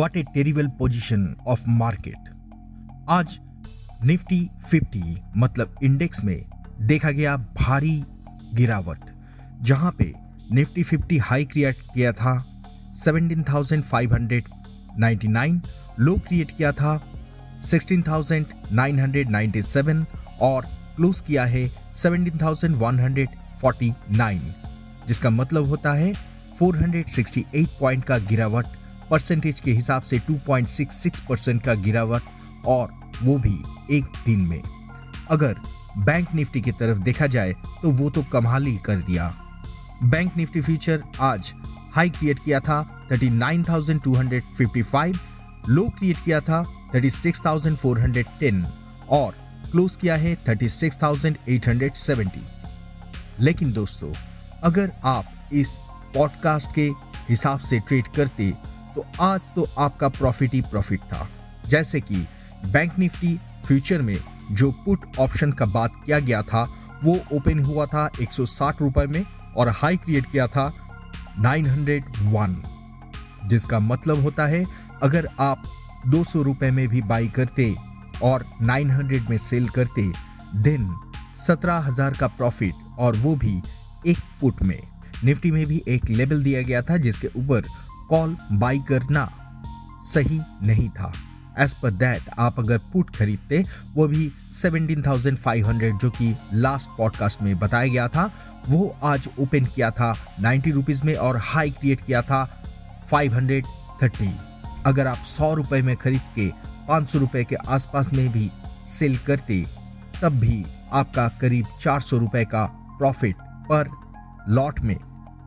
What a terrible position of market आज Nifty 50 मतलब index में देखा गया भारी गिरावट जहाँ पे निफ्टी 50 हाई क्रिएट किया था 17,599 लो क्रिएट किया था 16,997 और क्लोज किया है 17,149 जिसका मतलब होता है 468 पॉइंट का गिरावट परसेंटेज के हिसाब से 2.66 परसेंट का गिरावट और वो भी एक दिन में। अगर बैंक निफ्टी की तरफ़ देखा जाए तो वो तो कमाल ही कर दिया। बैंक निफ्टी फ्यूचर आज हाई क्रिएट किया था 39,255 लो क्रिएट किया था 36,410 और क्लोज किया है 36,870 लेकिन दोस्तों अगर आप इस पॉडकास्ट के हिसाब से ट्रेड करते तो आज तो आपका प्रॉफिट ही प्रॉफिट था। जैसे कि बैंक निफ्टी फ्यूचर में जो पुट ऑप्शन का बात किया गया था, वो ओपन हुआ था 160 रुपए में और हाई क्रिएट किया था 901 जिसका मतलब होता है, अगर आप 200 रुपए में भी बाई करते और 900 में सेल करते दिन 17000 का प्रॉफिट और वो भी एक पुट में। निफ्टी में भी एक लेवल दिया गया था जिसके ऊपर कॉल बाई करना सही नहीं था। एज पर दैट आप अगर पुट खरीदते वो भी 17,500 जो कि लास्ट पॉडकास्ट में बताया गया था वो आज ओपन किया था 90 रुपीज़ में और हाई क्रिएट किया था 530 अगर आप सौ रुपए में खरीद के पाँच सौ रुपए के आसपास में भी सेल करते तब भी आपका करीब चार सौ रुपए का प्रॉफिट पर लॉट में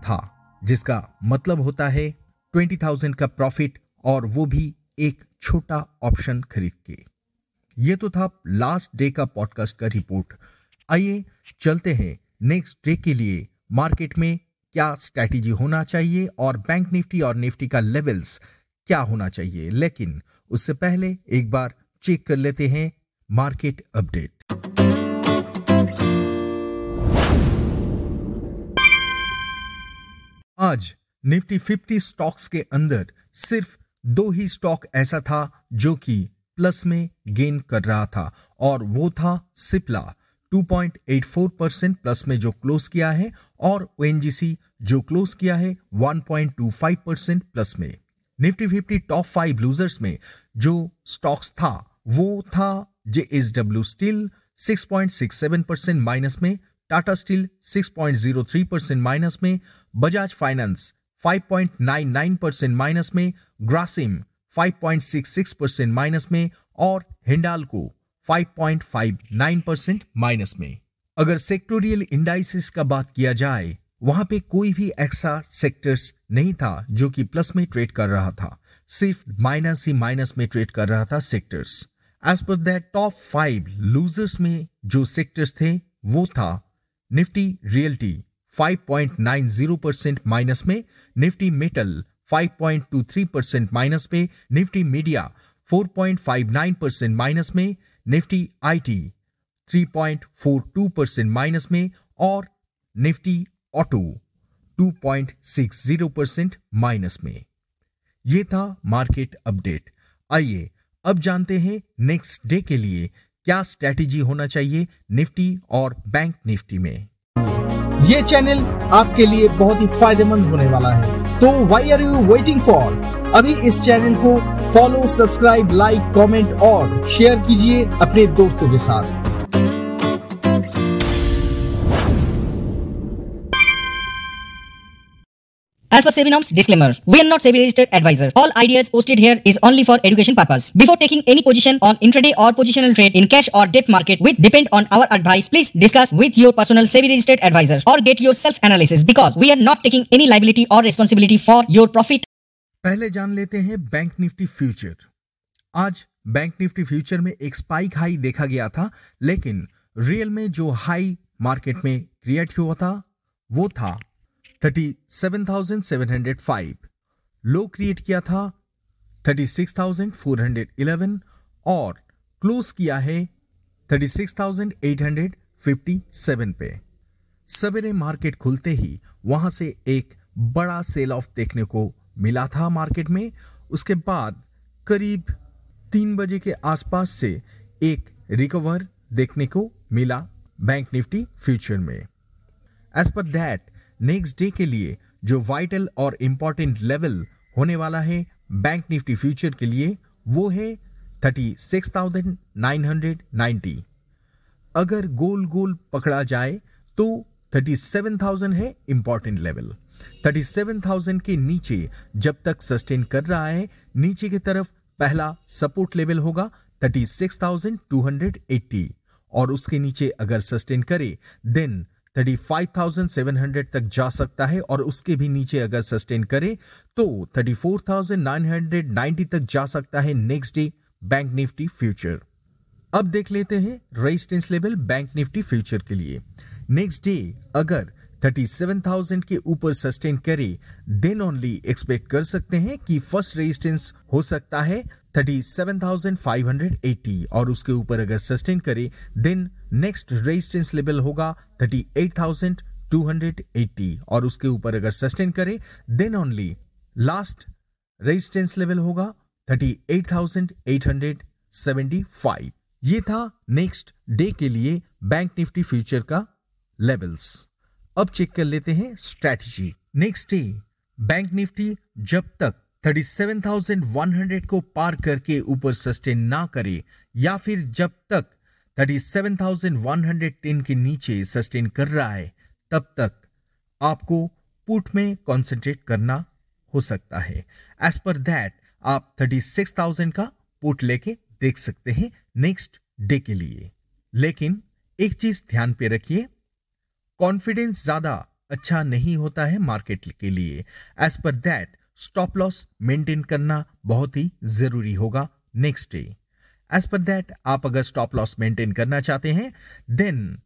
था। जिसका मतलब होता है ट्वेंटी थाउज़ेंड का प्रॉफिट और वो भी एक छोटा ऑप्शन खरीद के। ये तो था लास्ट डे का पॉडकास्ट का रिपोर्ट। आइए चलते हैं नेक्स्ट डे के लिए मार्केट में क्या स्ट्रैटेजी होना चाहिए और बैंक निफ्टी और निफ्टी का लेवल्स क्या होना चाहिए। लेकिन उससे पहले एक बार चेक कर लेते हैं मार्केट अपडेट। आज निफ्टी 50 स्टॉक्स के अंदर सिर्फ़ दो ही स्टॉक ऐसा था जो कि प्लस में गेन कर रहा था, और वो था सिप्ला। 2.84 परसेंट प्लस में जो क्लोज किया है, और ओएनजीसी जो क्लोज किया है 1.25 परसेंट प्लस में। Nifty fifty top five losers में जो स्टॉक्स था, वो था J S W steel 6.67 percent minus में, टाटा स्टील 6.03 परसेंट माइनस में, बजाज फाइनेंस 5.99 परसेंट माइनस में, ग्रासिम 5.66 परसेंट माइनस में और हिंडालको 5.59 परसेंट माइनस में। अगर सेक्टोरियल इंडाइसिस का बात किया जाए, वहाँ पे कोई भी ऐसा सेक्टर्स नहीं था जो कि प्लस में ट्रेड कर रहा था। सिर्फ़ माइनस ही माइनस में ट्रेड कर रहा था sectors. As per that top five losers में जो सेक्टर्स थे, वो था निफ्टी, रियल्टी। 5.90 परसेंट माइनस में निफ्टी मेटल 5.23 परसेंट माइनस में निफ्टी मीडिया 4.59 परसेंट माइनस में निफ्टी आईटी 3.42 परसेंट माइनस में, और निफ्टी ऑटो 2.60 परसेंट माइनस में। ये था मार्केट अपडेट आइए अब जानते हैं नेक्स्ट डे के लिए क्या स्ट्रेटेजी होना चाहिए निफ्टी और बैंक निफ्टी में। ये चैनल आपके लिए बहुत ही फ़ायदेमंद होने वाला है। तो why are you waiting for अभी इस चैनल को फॉलो सब्सक्राइब लाइक कमेंट और शेयर कीजिए अपने दोस्तों के साथ। As per SEBI norms, disclaimer, we are not SEBI registered advisor. All ideas posted here is only for education purpose. Before taking any position on intraday or positional trade in cash or debt market with depend on our advice, please discuss with your personal SEBI registered advisor or get your self analysis because we are not taking any liability or responsibility for your profit पहले जान लेते हैं bank Nifty future आज bank Nifty future में एक spike high देखा गया था लेकिन रियल में जो हाई मार्केट में क्रिएट हुआ था वो था 37,705 लो क्रिएट किया था 36,411 और क्लोज किया है 36,857 पे। सवेरे मार्केट खुलते ही वहाँ से एक बड़ा सेल ऑफ़ देखने को मिला था मार्केट में। उसके बाद करीब तीन बजे के आसपास से एक रिकवर देखने को मिला बैंक निफ्टी फ्यूचर में। As per that next day के लिए जो वाइटल और इंपॉर्टेंट लेवल होने वाला है बैंक निफ्टी फ्यूचर के लिए, वो है thirty six thousand nine hundred ninety अगर गोल गोल पकड़ा जाए तो थर्टी सेवन थाउज़ेंड है important level. Thirty seven thousand के नीचे जब तक सस्टेन कर रहा है, नीचे की तरफ़ पहला सपोर्ट लेवल होगा thirty six thousand two hundred eighty. और उसके नीचे अगर सस्टेन करे देन 35,700 तक जा सकता है और उसके भी नीचे अगर सस्टेन करे तो 34,990 तक जा सकता है next day bank Nifty future. अब देख लेते हैं resistance level bank Nifty future के लिए। नेक्स्ट डे अगर 37,000 के ऊपर सस्टेन करे देन ओनली एक्सपेक्ट कर सकते हैं कि फ़र्स्ट रेजिस्टेंस हो सकता है 37,580 और उसके ऊपर अगर सस्टेन करे देन नेक्स्ट रेजिस्टेंस लेवल होगा 38,280 और उसके ऊपर अगर सस्टेन करे then only last resistance level होगा 38,875 ये था नेक्स्ट डे के लिए बैंक निफ्टी फ्यूचर का लेवल्स अब चेक कर लेते हैं strategy next day bank Nifty जब तक 37,100 को पार करके ऊपर सस्टेन ना करे या फिर जब तक 37,110 के नीचे सस्टेन कर रहा है तब तक आपको पुट में कंसंट्रेट करना हो सकता है। एज पर दैट आप 36,000 का पुट लेके देख सकते हैं नेक्स्ट डे के लिए। लेकिन एक चीज़ ध्यान पे रखिए कॉन्फिडेंस ज़्यादा अच्छा नहीं होता है मार्केट के लिए। As per that stop loss maintain करना बहुत ही ज़रूरी होगा next day as per that आप अगर स्टॉप लॉस मेंटेन करना चाहते हैं देन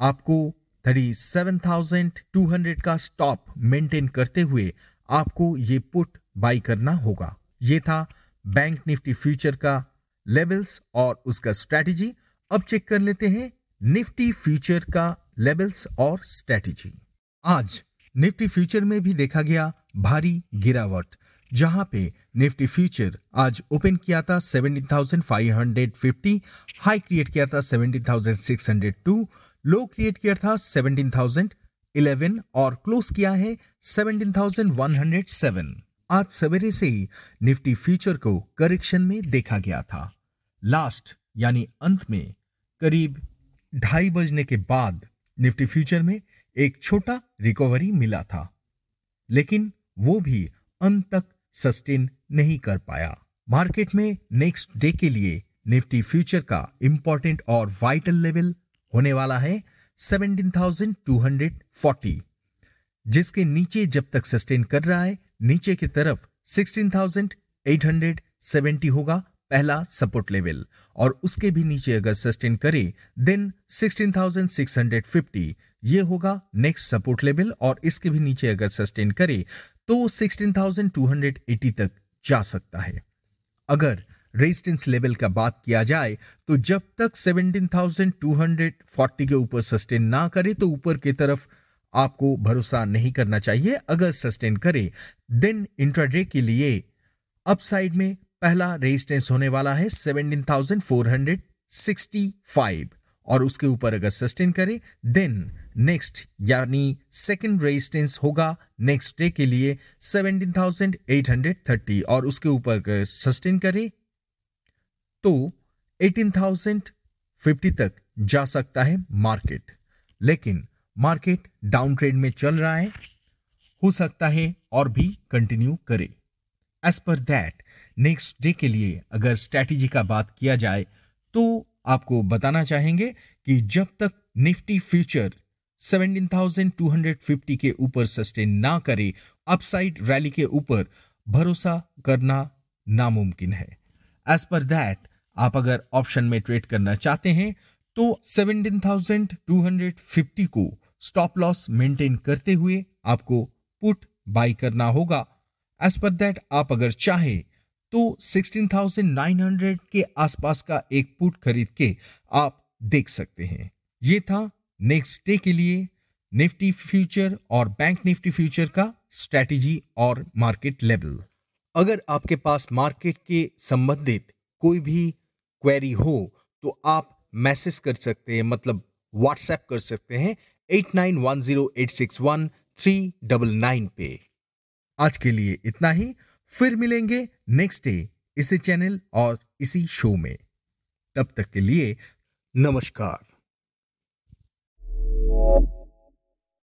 आपको thirty seven thousand two hundred का स्टॉप मेंटेन करते हुए आपको ये पुट बाई करना होगा। ये था बैंक निफ्टी फ्यूचर का लेवल्स और उसका स्ट्रैटेजी अब चेक कर लेते हैं निफ्टी फ्यूचर का लेवल्स और स्ट्रैटेजी आज निफ्टी फ्यूचर में भी देखा गया भारी गिरावट जहाँ पे निफ्टी फ्यूचर आज ओपन किया था 17,550 हाई क्रिएट किया था 17,602 लो क्रिएट किया था 17,011 और क्लोज किया है 17,107 आज सवेरे से ही निफ्टी फ्यूचर को करेक्शन में देखा गया था। लास्ट यानी अंत में करीब ढाई बजने के बाद निफ्टी फ्यूचर में एक छोटा रिकवरी मिला था। लेकिन वो भी अंत तक सस्टेन नहीं कर पाया। मार्केट में नेक्स्ट डे के लिए निफ्टी फ्यूचर का इंपॉर्टेंट और वाइटल लेवल होने वाला है 17,240 जिसके नीचे जब तक सस्टेन कर रहा है नीचे की तरफ़ 16,870 होगा पहला सपोर्ट लेवल और उसके भी नीचे अगर सस्टेन करे देन 16,650 ये होगा नेक्स्ट सपोर्ट लेवल और इसके भी नीचे अगर सस्टेन करे तो 16,280 तक जा सकता है। अगर रेजिस्टेंस लेवल का बात किया जाए तो जब तक 17,240 के ऊपर सस्टेन ना करे तो ऊपर की तरफ़ आपको भरोसा नहीं करना चाहिए। अगर सस्टेन करे देन इंट्राडे के लिए अपसाइड में पहला रेजिस्टेंस होने वाला है 17,465 और उसके ऊपर अगर सस्टेन करे देन नेक्स्ट यानी सेकंड रेजिस्टेंस होगा नेक्स्ट डे के लिए 17,830 और उसके ऊपर सस्टेन करे तो 18,050 तक जा सकता है मार्केट लेकिन मार्केट डाउन ट्रेड में चल रहा है हो सकता है और भी कंटिन्यू करे। As per that next day के लिए अगर स्ट्रैटेजी का बात किया जाए तो आपको बताना चाहेंगे कि जब तक निफ्टी फ्यूचर 17,250 के ऊपर सस्टेन ना करे अपसाइड रैली के ऊपर भरोसा करना नामुमकिन है। एज पर दैट आप अगर ऑप्शन में ट्रेड करना चाहते हैं तो 17,250 को स्टॉप लॉस मेंटेन करते हुए आपको पुट बाई करना होगा। एज पर दैट आप अगर चाहे तो 16,900 के आसपास का एक पुट खरीद के आप देख सकते हैं। ये था नेक्स्ट डे के लिए निफ्टी फ्यूचर और बैंक निफ्टी फ्यूचर का स्ट्रेटजी और मार्केट लेवल। अगर आपके पास मार्केट के संबंधित कोई भी क्वेरी हो तो आप मैसेज कर सकते हैं मतलब व्हाट्सएप कर सकते हैं eight nine one zero eight six one three double nine पे। आज के लिए इतना ही। फिर मिलेंगे नेक्स्ट डे इसी चैनल और इसी शो में। तब तक के लिए नमस्कार।